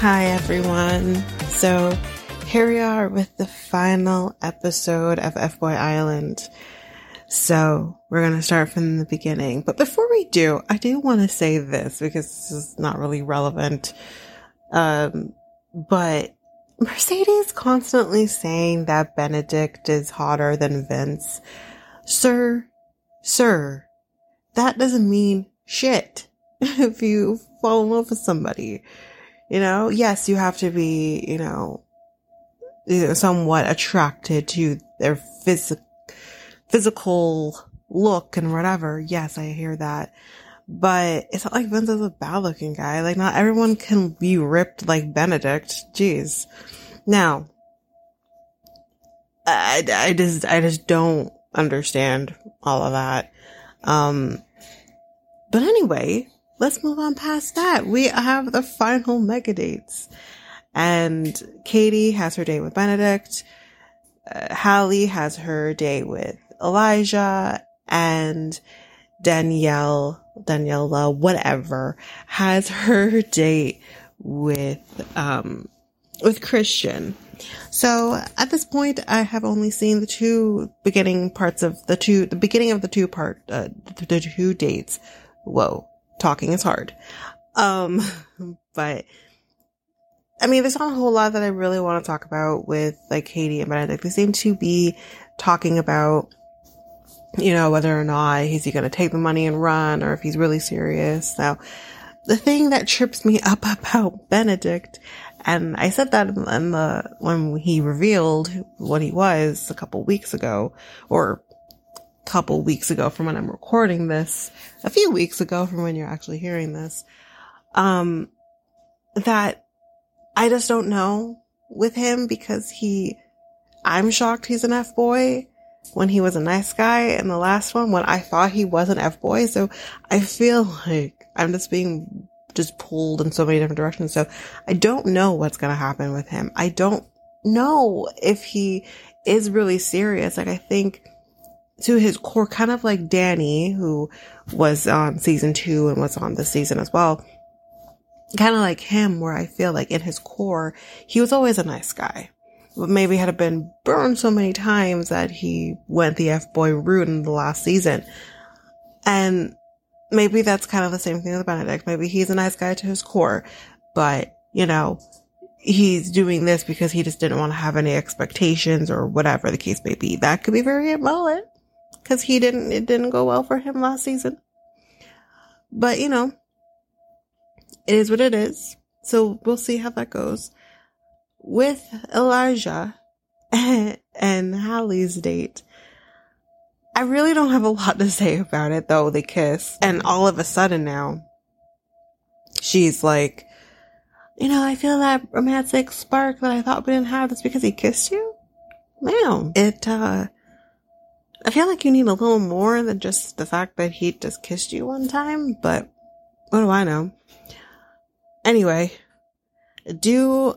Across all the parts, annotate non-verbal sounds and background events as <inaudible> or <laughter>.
Hi, everyone. So, here we are with the final episode of F Boy Island. So, we're going to start from the beginning. But before we do, I do want to say this because this is not really relevant. Um, but Mercedes constantly saying that Benedict is hotter than Vince. Sir, sir, that doesn't mean shit <laughs> if you fall in love with somebody. You know, yes, you have to be, you know, somewhat attracted to their phys- physical look and whatever. Yes, I hear that. But it's not like Vince is a bad looking guy. Like, not everyone can be ripped like Benedict. Jeez. Now, I, I just, I just don't understand all of that. Um, but anyway, let's move on past that. We have the final mega dates. And Katie has her date with Benedict. Uh, Hali has her date with Elijah. And Danielle, Daniella, whatever, has <laughs> her date with, um, with Christian. So at this point, I have only seen the two beginning parts of the two, the beginning of the two part, uh, the two dates. Whoa, talking is hard. Um, <laughs> but I mean, there's not a whole lot that I really want to talk about with like Katie and Benedict. They seem to be talking about, you know, whether or not is he going to take the money and run or if he's really serious. Now, the thing that trips me up <laughs> about Benedict, and I said that in the, when he revealed what he was a couple weeks ago, or couple weeks ago from when I'm recording this, a few weeks ago from when you're actually hearing this, um, that I just don't know with him because he, I'm shocked he's an F boy when he was a nice guy in the last one when I thought he was an F boy. So I feel like I'm just being just pulled in so many different directions. So I don't know what's going to happen with him. I don't know if he is really serious. Like I think to his core, kind of like Danny, who was on season two and was on this season as well. Kind of like him, where I feel like in his core, he was always a nice guy. But maybe had been burned so many times that he went the F boy route in the last season. And maybe that's kind of the same thing with Benedict. Maybe he's a nice guy to his core, but you know, he's doing this because he just didn't want to have any expectations or whatever the case may be. That could be very valid because he didn't, it didn't go well for him last season. But you know, it is what it is. So we'll see how that goes. With Elijah <laughs> and, Hali's date, I really don't have a lot to say about it though. They kiss and all of a sudden now she's like, you know, I feel that romantic spark that I thought we didn't have. That's because he kissed you. Man, it, uh, I feel like you need a little more than just the fact that he just kissed you one time, but what do I know? Anyway, do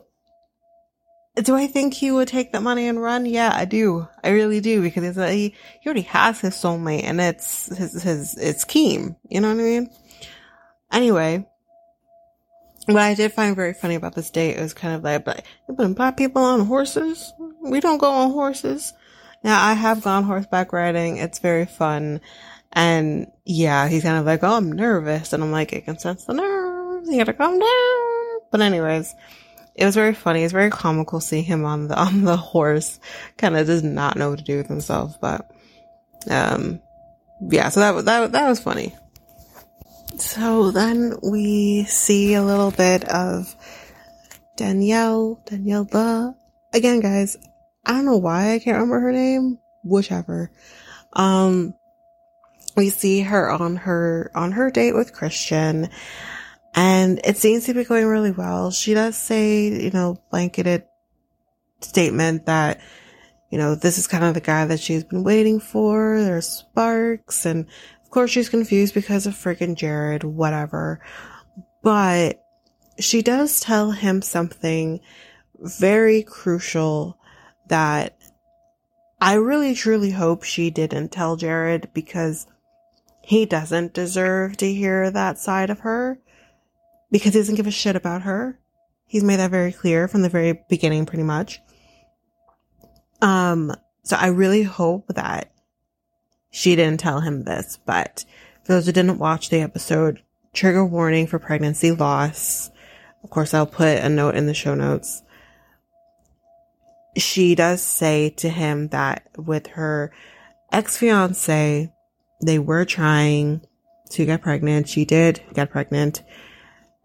do I think he would take that money and run? Yeah, I do. I really do because he he already has his soulmate and it's his his it's Keem. You know what I mean? Anyway, what I did find very funny about this date was kind of like, but putting black people on horses. We don't go on horses. Now I have gone horseback riding. It's very fun. And yeah, he's kind of like, oh, I'm nervous. And I'm like, it can sense the nerves. You gotta calm down. But anyways, it was very funny. It's very comical seeing him on the <laughs> on the horse, kind of does not know what to do with himself. But um, yeah, so that was that that was funny. So then we see a little bit of Danielle, Danielle the again, guys. I don't know why I can't remember her name. Whichever. Um, we see her on her on her date with Christian and it seems to be going really well. She does say, you know, blanketed statement that, you know, this is kind of the guy that she's been waiting for. There's sparks. And of course she's confused because of freaking Jared, whatever. But she does tell him something very crucial that I really truly hope she didn't tell Jared because he doesn't deserve to hear that side of her because he doesn't give a shit about her. He's made that very clear from the very beginning, pretty much. Um, so I really hope that she didn't tell him this, but for those who didn't watch the episode, trigger warning for pregnancy loss. Of course, I'll put a note in the show notes. She does say to him that with her ex fiance, they were trying to get pregnant. She did get pregnant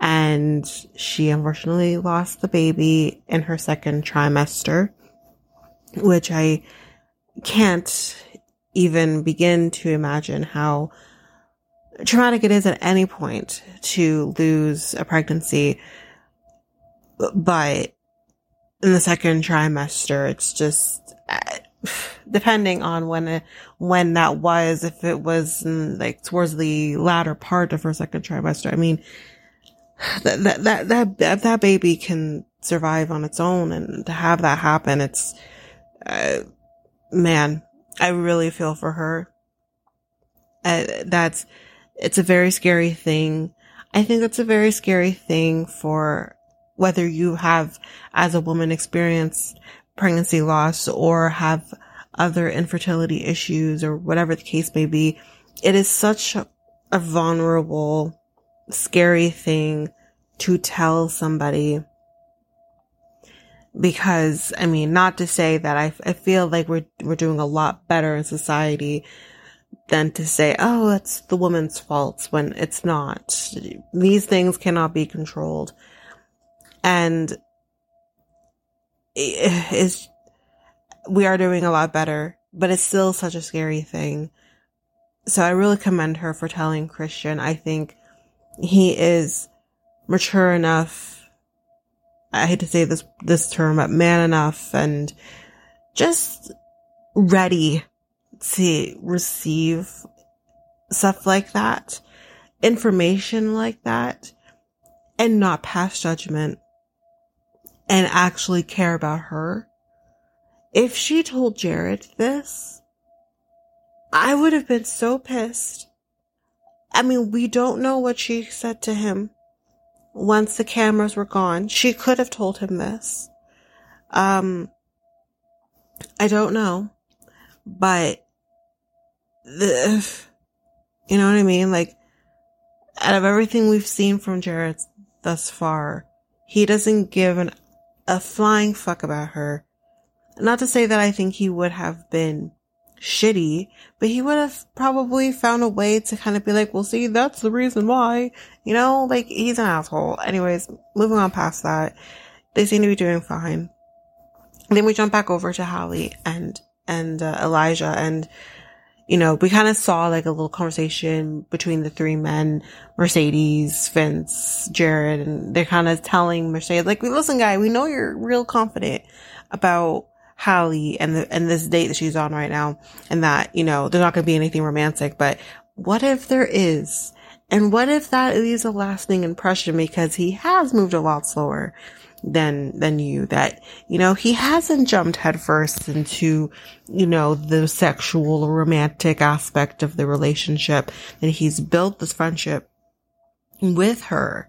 and she unfortunately lost the baby in her second trimester, which I can't even begin to imagine how traumatic it is at any point to lose a pregnancy. But in the second trimester, it's just <sighs> depending on when it, when that was, if it was in, like towards the latter part of her second trimester. I mean, <sighs> that that that that that, that baby can survive on its own, and to have that happen, it's uh, man, I really feel for her. Uh, that's it's a very scary thing. I think that's a very scary thing for whether you have, as a woman, experienced pregnancy loss or have other infertility issues or whatever the case may be. It is such a, vulnerable, scary thing to tell somebody because I mean, not to say that I, I feel like we're, we're doing a lot better in society than to say, oh, that's the woman's fault when it's not. These things cannot be controlled. And is we are doing a lot better, but it's still such a scary thing. So I really commend her for telling Christian. I think he is mature enough I hate to say this, this term, but man enough and just ready to receive stuff like that, information like that, and not pass judgment and actually care about her. If she told Jared this, I would have been so pissed. I mean, we don't know what she said to him once the cameras were gone. She could have told him this. Um, I don't know, but the, you know what I mean? Like, out of everything we've seen from Jared thus far, he doesn't give an, a flying fuck about her. Not to say that I think he would have been shitty, but he would have probably found a way to kind of be like, well, see, that's the reason why, you know, like he's an asshole. Anyways, moving on past that, they seem to be doing fine. then we jump back over to Hali and, and uh, Elijah and, you know, we kind of saw like a little conversation between the three men, Mercedes, Vince, Jared, and they're kind of telling Mercedes, like, listen, guy, we know you're real confident about Hali and the, and this date that she's on right now and that, you know, there's not going to be anything romantic, but what if there is? And what if that leaves a lasting impression because he has moved a lot slower than, than you that, you know, he hasn't jumped headfirst into, you know, the sexual or romantic aspect of the relationship that he's built this friendship with her.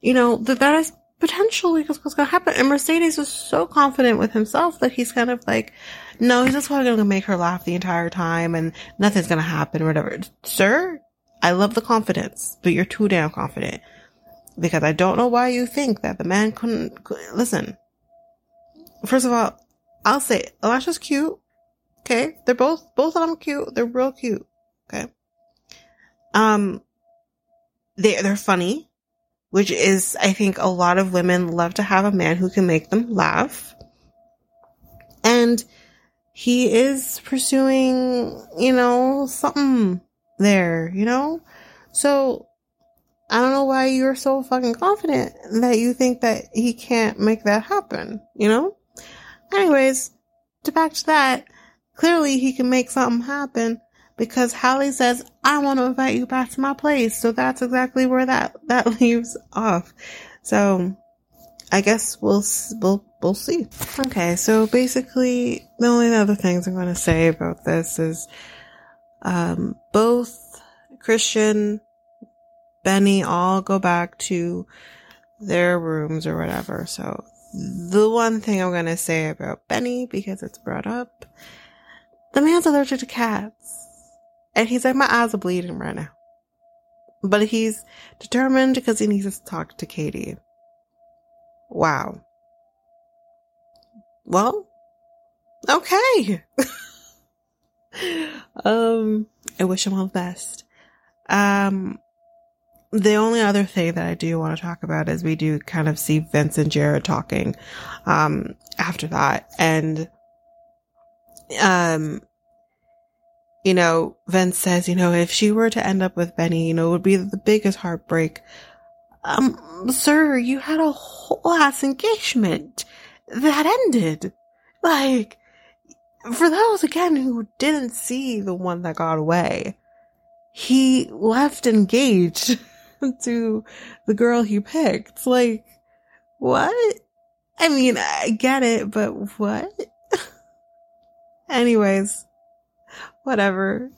You know, that that is potentially what's going to happen. And Mercedes was so confident with himself that he's kind of like, no, he's just probably going to make her laugh the entire time and nothing's going to happen or whatever. Sir, I love the confidence, but you're too damn confident because I don't know why you think that the man couldn't, listen. First of all, I'll say Elijah's cute. Okay. They're both, both of them cute. They're real cute. Okay. Um, they, they're funny which is, I think a lot of women love to have a man who can make them laugh. And he is pursuing, you know, something there, you know? So I don't know why you're so fucking confident that you think that he can't make that happen, you know? Anyways, to back to that, clearly he can make something happen because Hali says, I want to invite you back to my place. So that's exactly where that, that <laughs> leaves off. So I guess we'll, we'll, we'll see. Okay. So basically the only other things I'm going to say about this is, um, both Christian, Benny all go back to their rooms or whatever. So the one thing I'm going to say about Benny, because it's brought up, the man's allergic to cats. And he's like, my eyes are bleeding right now. But he's determined because he needs to talk to Katie. Wow. Well, okay. <laughs> um, I wish him all the best. Um, the only other thing that I do want to talk about is we do kind of see Vince and Jared talking, um, after that. And, um, you know, Vince says, you know, if she were to end up with Benny, you know, it would be the biggest heartbreak. Um, sir, you had a whole ass engagement that ended. Like, for those again who didn't see the one that got away, he left engaged <laughs> <laughs> to the girl he picked. Like, what? I mean, I get it, but what? <laughs> Anyways, whatever.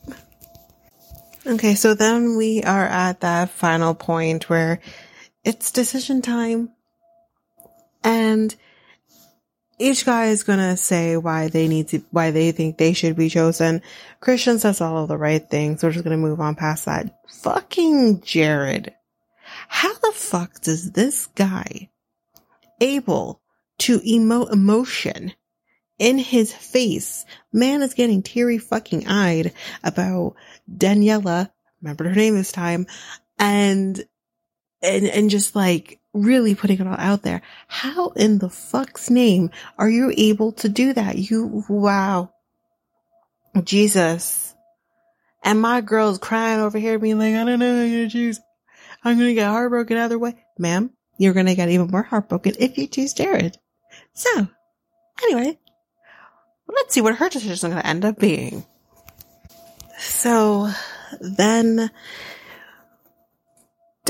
Okay, so then we are at that final point where it's decision time. And each guy is gonna say why they need to, why they think they should be chosen. Christian says all of the right things. We're just gonna move on past that. Fucking Jared. How the fuck does this guy able to emote emotion in his face? Man is getting teary fucking eyed about Daniella. Remember her name this time. And, and, and just like really putting it all out there. How in the fuck's name are you able to do that? You, wow. Jesus. And my girl's crying over here being like, I don't know who to choose. I'm to get heartbroken either way. Ma'am, you're to get even more heartbroken if you choose Jared. So, anyway, let's see what her decision is to end up being. So, then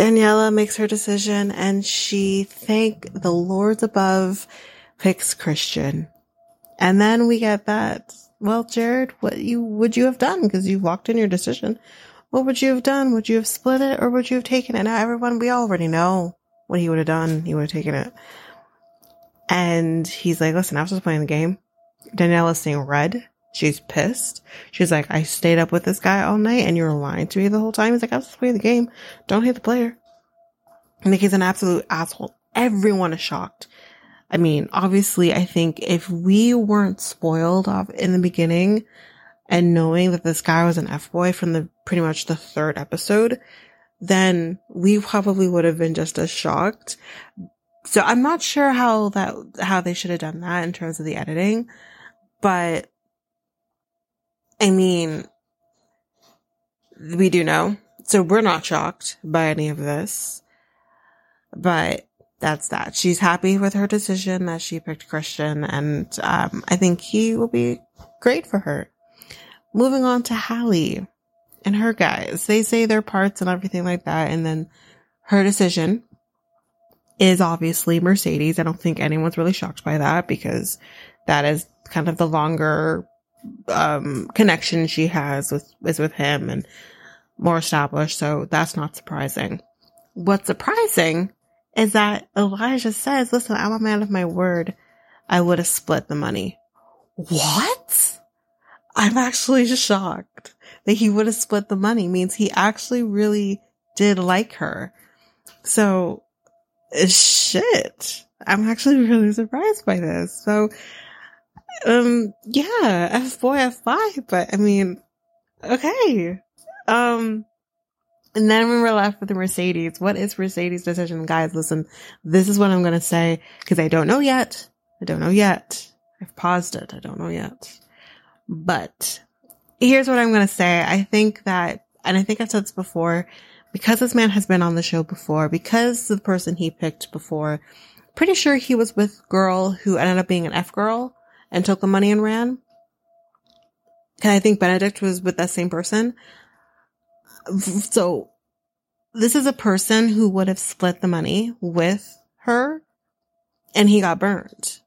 Daniella makes her decision and she, thank the Lords above, picks Christian. And then we get that, well, Jared, what you, would you have done? Cause you walked in your decision. What would you have done? Would you have split it or would you have taken it? Now everyone, we already know what he would have done. He would have taken it. And he's like, listen, I was just playing the game. Daniella's seeing red. She's pissed. She's like, I stayed up with this guy all night and you're lying to me the whole time. He's like, I was just playing the game. Don't hate the player. He's an absolute asshole. Everyone is shocked. I mean, obviously, I think if we weren't spoiled off in the beginning and knowing that this guy was an F boy from the pretty much the third episode, then we probably would have been just as shocked. So I'm not sure how that, how they should have done that in terms of the editing, but I mean, we do know. So we're not shocked by any of this, but that's that. She's happy with her decision that she picked Christian and, um, I think he will be great for her. Moving on to Hali and her guys. They say their parts and everything like that. And then her decision is obviously Mercedes. I don't think anyone's really shocked by that because that is kind of the longer um, connection she has with is with him and more established. So that's not surprising. What's surprising is that Elijah says, "Listen, I'm a man of my word. I would have split the money." What? I'm actually shocked that he would have split the money means he actually really did like her. So shit. I'm actually really surprised by this. So, um, yeah, F boy, F boy, but I mean, okay. Um, and then we were left with the Mercedes. What is Mercedes' decision? Guys, listen, this is what I'm going to say because I don't know yet. I don't know yet. I've paused it. I don't know yet. But here's what I'm going to say. I think that, and I think I've said this before, because this man has been on the show before, because the person he picked before, pretty sure he was with girl who ended up being an F girl and took the money and ran. And I think Benedict was with that same person. So this is a person who would have split the money with her and he got burned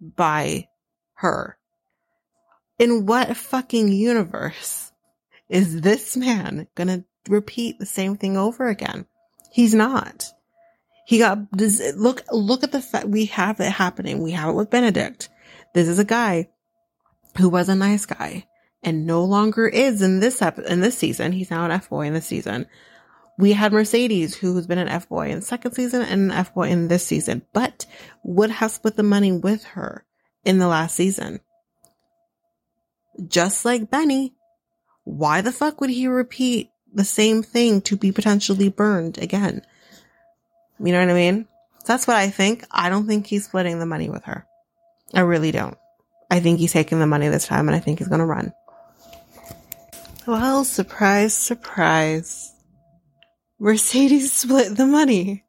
by her. In what fucking universe is this man gonna repeat the same thing over again? He's not. He got. Look, look at the fact we have it happening. We have it with Benedict. This is a guy who was a nice guy and no longer is in this ep- in this season. He's now an F boy in this season. We had Mercedes, who's been an F boy in second season and an F boy in this season, but would have split the money with her in the last season. Just like Benny, why the fuck would he repeat the same thing to be potentially burned again? You know what I mean? That's what I think. I don't think he's splitting the money with her. I really don't. I think he's taking the money this time and I think he's going to run. Well, surprise, surprise. Mercedes split the money.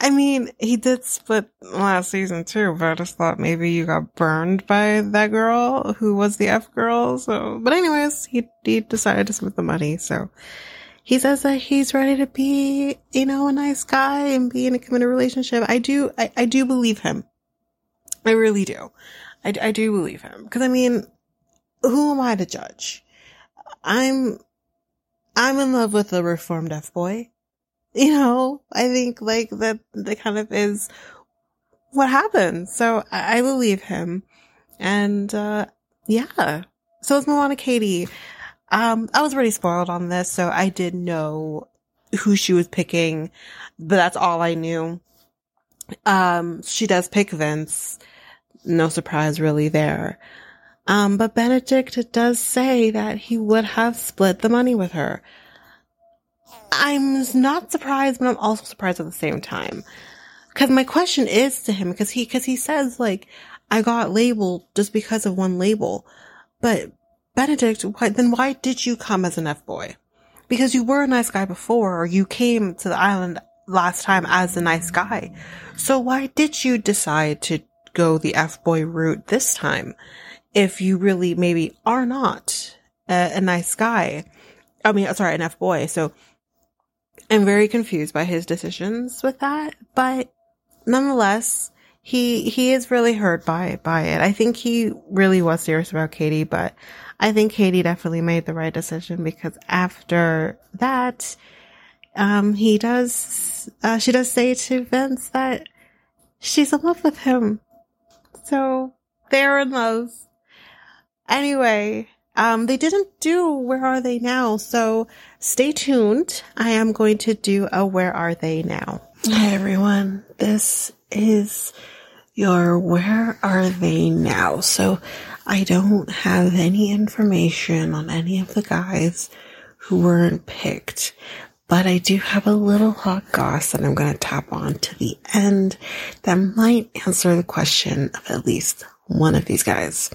I mean, he did split last season too, but I just thought maybe you got burned by that girl who was the F girl. So, but anyways, he, he decided to split the money. So he says that he's ready to be, you know, a nice guy and be in a committed relationship. I do, I, I do believe him. I really do. I, I do believe him. Cause I mean, who am I to judge? I'm, I'm in love with a reformed F boy. <laughs> You know, I think like that, that kind of is what happened. So I, I believe him. And, uh, yeah. So on to Katie. Um, I was already spoiled on this, so I did know who she was picking, but that's all I knew. Um, she does pick Vince. No surprise really there. Um, but Benedict does say that he would have split the money with her. I'm not surprised, but I'm also surprised at the same time. Cause my question is to him, cause he, cause he says like, I got labeled just because of one label. But Benedict, why, then why did you come as an F-boy? Because you were a nice guy before, or you came to the island last time as a nice guy. So why did you decide to go the F-boy route this time? if you really maybe are not a, a nice guy. I mean, sorry, an F boy. So I'm very confused by his decisions with that, but nonetheless, he, he is really hurt by, by it. I think he really was serious about Katie, but I think Katie definitely made the right decision because after that, um, he does, uh, she does say to Vince that she's in love with him. So they're in love. Anyway, um, they didn't do Where Are They Now? So stay tuned. I am going to do a Where Are They Now? Hi everyone. This is your Where Are They Now? So I don't have any information on any of the guys who weren't picked, but I do have a little hot goss that I'm going to tap on to the end that might answer the question of at least one of these guys.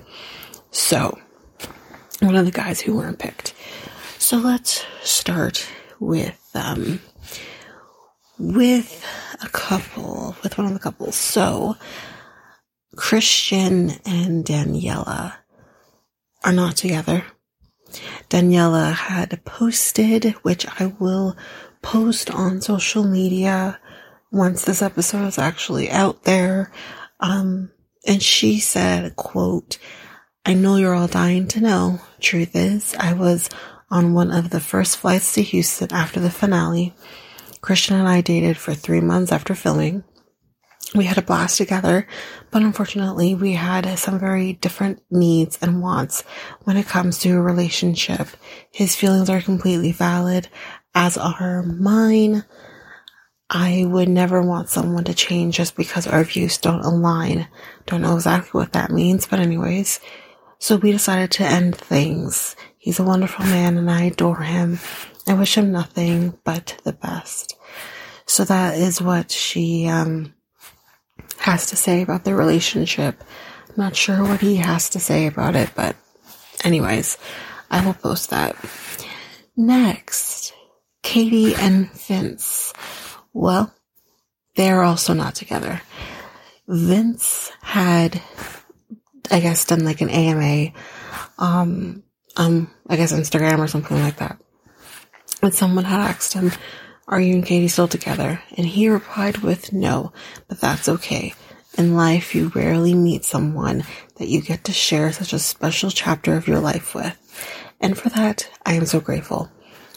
So, one of the guys who weren't picked. So let's start with um with a couple, with one of the couples. So Christian and Daniella are not together. Daniella had posted, which I will post on social media once this episode is actually out there. Um, and she said, quote, I know you're all dying to know. Truth is, I was on one of the first flights to Houston after the finale. Christian and I dated for three months after filming. We had a blast together, but unfortunately we had some very different needs and wants when it comes to a relationship. His feelings are completely valid, as are mine. I would never want someone to change just because our views don't align. Don't know exactly what that means, but anyways, so we decided to end things. He's a wonderful man and I adore him. I wish him nothing but the best. So that is what she um, has to say about the relationship. I'm not sure what he has to say about it, but anyways, I will post that. Next, Katie and Vince. Well, they're also not together. Vince had I guess done like an AMA, um, um, I guess Instagram or something like that. And someone had asked him, are you and Katie still together? And he replied with no, but that's okay. In life, you rarely meet someone that you get to share such a special chapter of your life with. And for that, I am so grateful.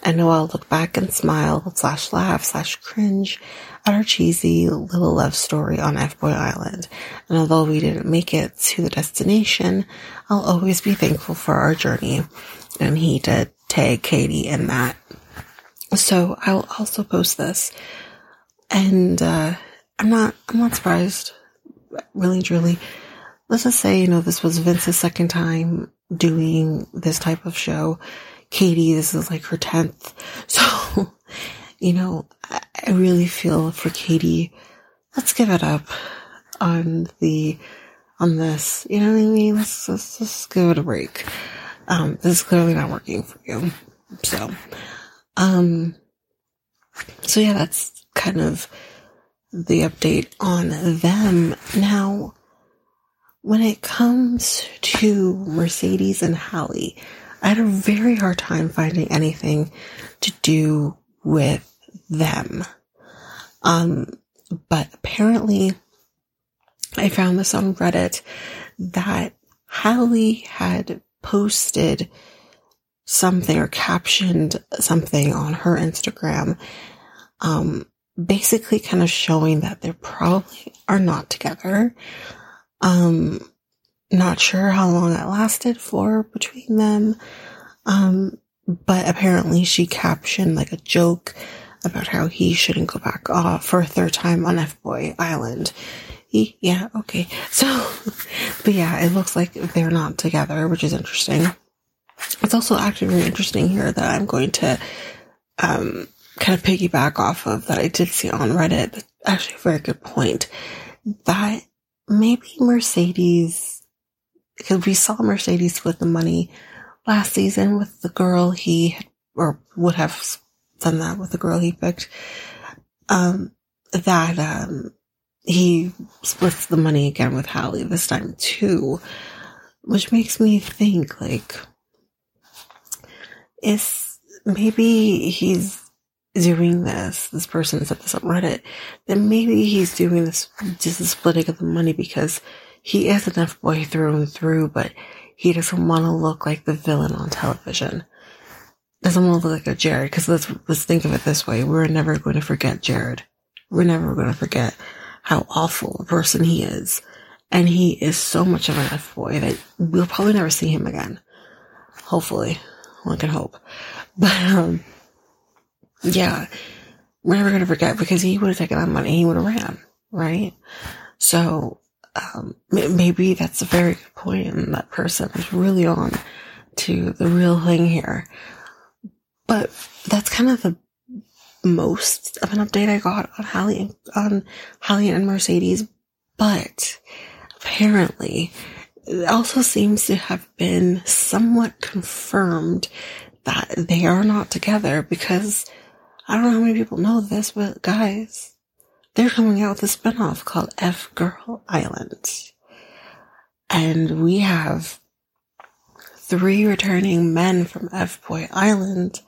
and Noelle looked back and smiled slash laugh slash cringe at our cheesy little love story on F Boy Island. And although we didn't make it to the destination, I'll always be thankful for our journey. And he did tag Katie in that. So I'll also post this. And, uh, I'm not, I'm not surprised. Really, truly. Let's just say, you know, this was Vince's second time doing this type of show. Katie, this is like her 10th. <laughs> So, you know, I really feel for Katie. Let's give it up on the, on this. You know what I mean? Let's, let's, let's give it a break. Um, this is clearly not working for you. So, um, so yeah, that's kind of the update on them. Now, when it comes to Mercedes and Hali, I had a very hard time finding anything to do with them. Um, but apparently I found this on Reddit that Hali had posted something or captioned something on her Instagram, um, basically kind of showing that they probably are not together. Um, not sure how long that lasted for between them. Um, but apparently she captioned like a joke about how he shouldn't go back off for a third time on F Boy Island. Yeah, okay. So, <laughs> but yeah, it looks like they're not together, which is interesting. It's also actually really interesting here that I'm going to, um, kind of piggyback off of that I did see on Reddit. Actually, a very good point that maybe Mercedes, because we saw Mercedes with the money last season with the girl he or would have done that with the girl he picked. Um, that um, he splits the money again with Hali this time too, which makes me think like, is maybe he's doing this, this person said this on Reddit, then maybe he's doing this, just the splitting of the money because he is an F boy through and through, but he doesn't want to look like the villain on television. Doesn't want to look like a Jared, because let's, let's think of it this way. We're never going to forget Jared. We're never going to forget how awful a person he is. And he is so much of an F boy that we'll probably never see him again. Hopefully. One can hope. But, um, yeah, we're never going to forget because he would have taken that money, he would have ran, right? So, um, maybe that's a very good point, and that person is really on to the real thing here. But that's kind of the most of an update I got on Hali on Hali and Mercedes. But apparently, also seems to have been somewhat confirmed that they are not together because I don't know how many people know this, but guys, they're coming out with a spinoff called F Girl Island. And we have three returning men from F Boy Island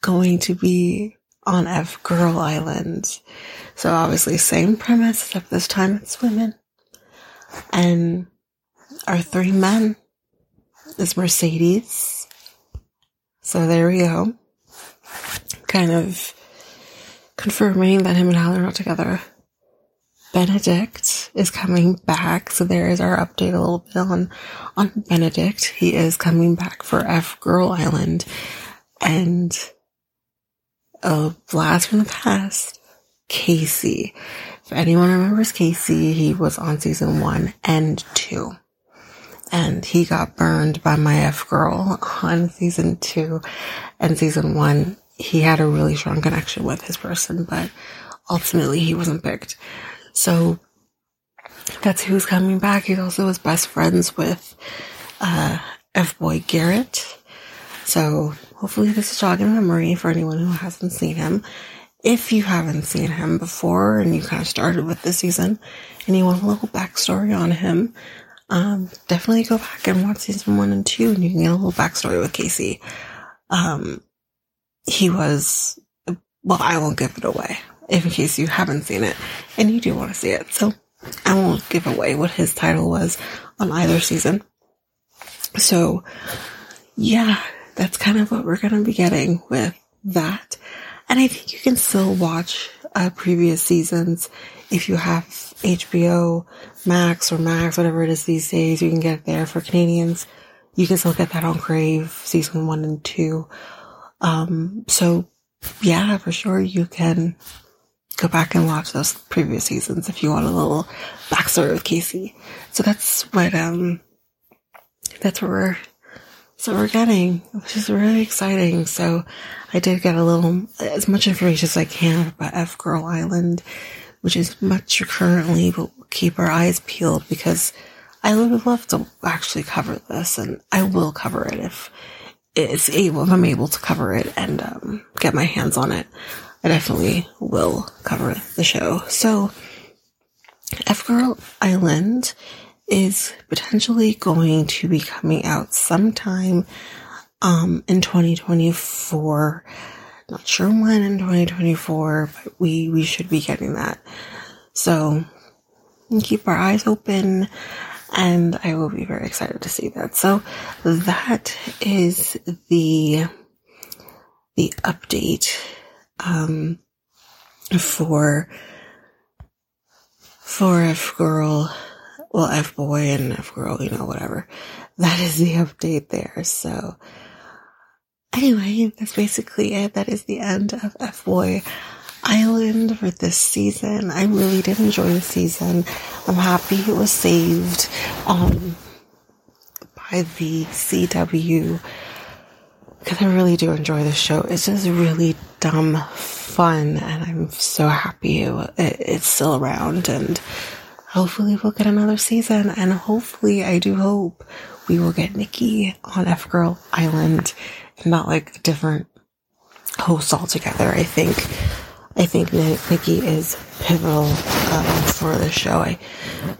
going to be on F Girl Island. So obviously same premise, except this time it's women. And our three men is Mercedes. So there we go. Kind of confirming that him and Hali are not together. Benedict is coming back, so there is our update a little bit on on Benedict. He is coming back for F Girl Island, and a blast from the past. Casey. If anyone remembers Casey, he was on season one and two. And he got burned by my F girl on season two and season one he had a really strong connection with his person, but ultimately he wasn't picked. So that's who's coming back. He also was best friends with uh, F Boy Garrett. So hopefully this is jogging memory for anyone who hasn't seen him. If you haven't seen him before and you kind of started with this season and you want a little backstory on him, um, definitely go back and watch season one and two and you can get a little backstory with Casey. Um, he was, well, I won't give it away in case you haven't seen it and you do want to see it. So I won't give away what his title was on either season. So yeah, that's kind of what we're going to be getting with that. And I think you can still watch uh, previous seasons if you have HBO Max or Max, whatever it is these days. You can get it there for Canadians. You can still get that on Crave season one and two. Um, so yeah, for sure you can go back and watch those previous seasons if you want a little backstory with Casey. So that's what um that's what we're so we're getting, which is really exciting. So I did get a little as much information as I can about F Girl Island, which is much currently, but we'll keep our eyes peeled because I would love to actually cover this, and I will cover it if it's able if I'm able to cover it and um, get my hands on it. I definitely will cover the show. So, F Girl Island is potentially going to be coming out sometime um, in 2024. Not sure when in 2024, but we we should be getting that. So keep our eyes open and I will be very excited to see that. So that is the the update um, for for F girl, well F boy and F girl, you know whatever. That is the update there. So anyway, that's basically it. That is the end of F boy Island for this season. I really did enjoy the season. I'm happy it was saved um, by the CW because I really do enjoy the show. It's just really dumb fun, and I'm so happy it, it, it's still around. And hopefully, we'll get another season. And hopefully, I do hope we will get Nikki on F Girl Island, and not like a different host altogether. I think I think Nikki is pivotal um, for the show. I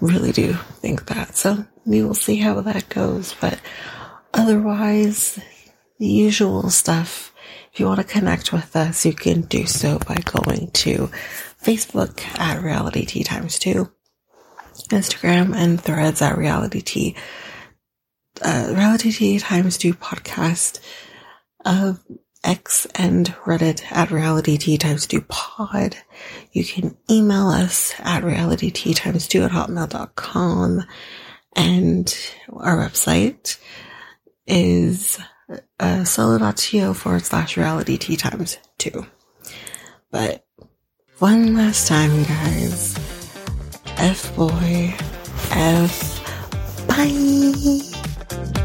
really do think that. So we will see how that goes. But otherwise, the usual stuff. If you want to connect with us, you can do so by going to Facebook at Realitea Times 2, Instagram and threads at Realitea, uh, Realitea Times 2 podcast. of X and Reddit at realitea times two pod. You can email us at reality times two at hotmail.com. And our website is uh, solo.to forward slash realitea times two. But one last time, guys. F boy, F bye.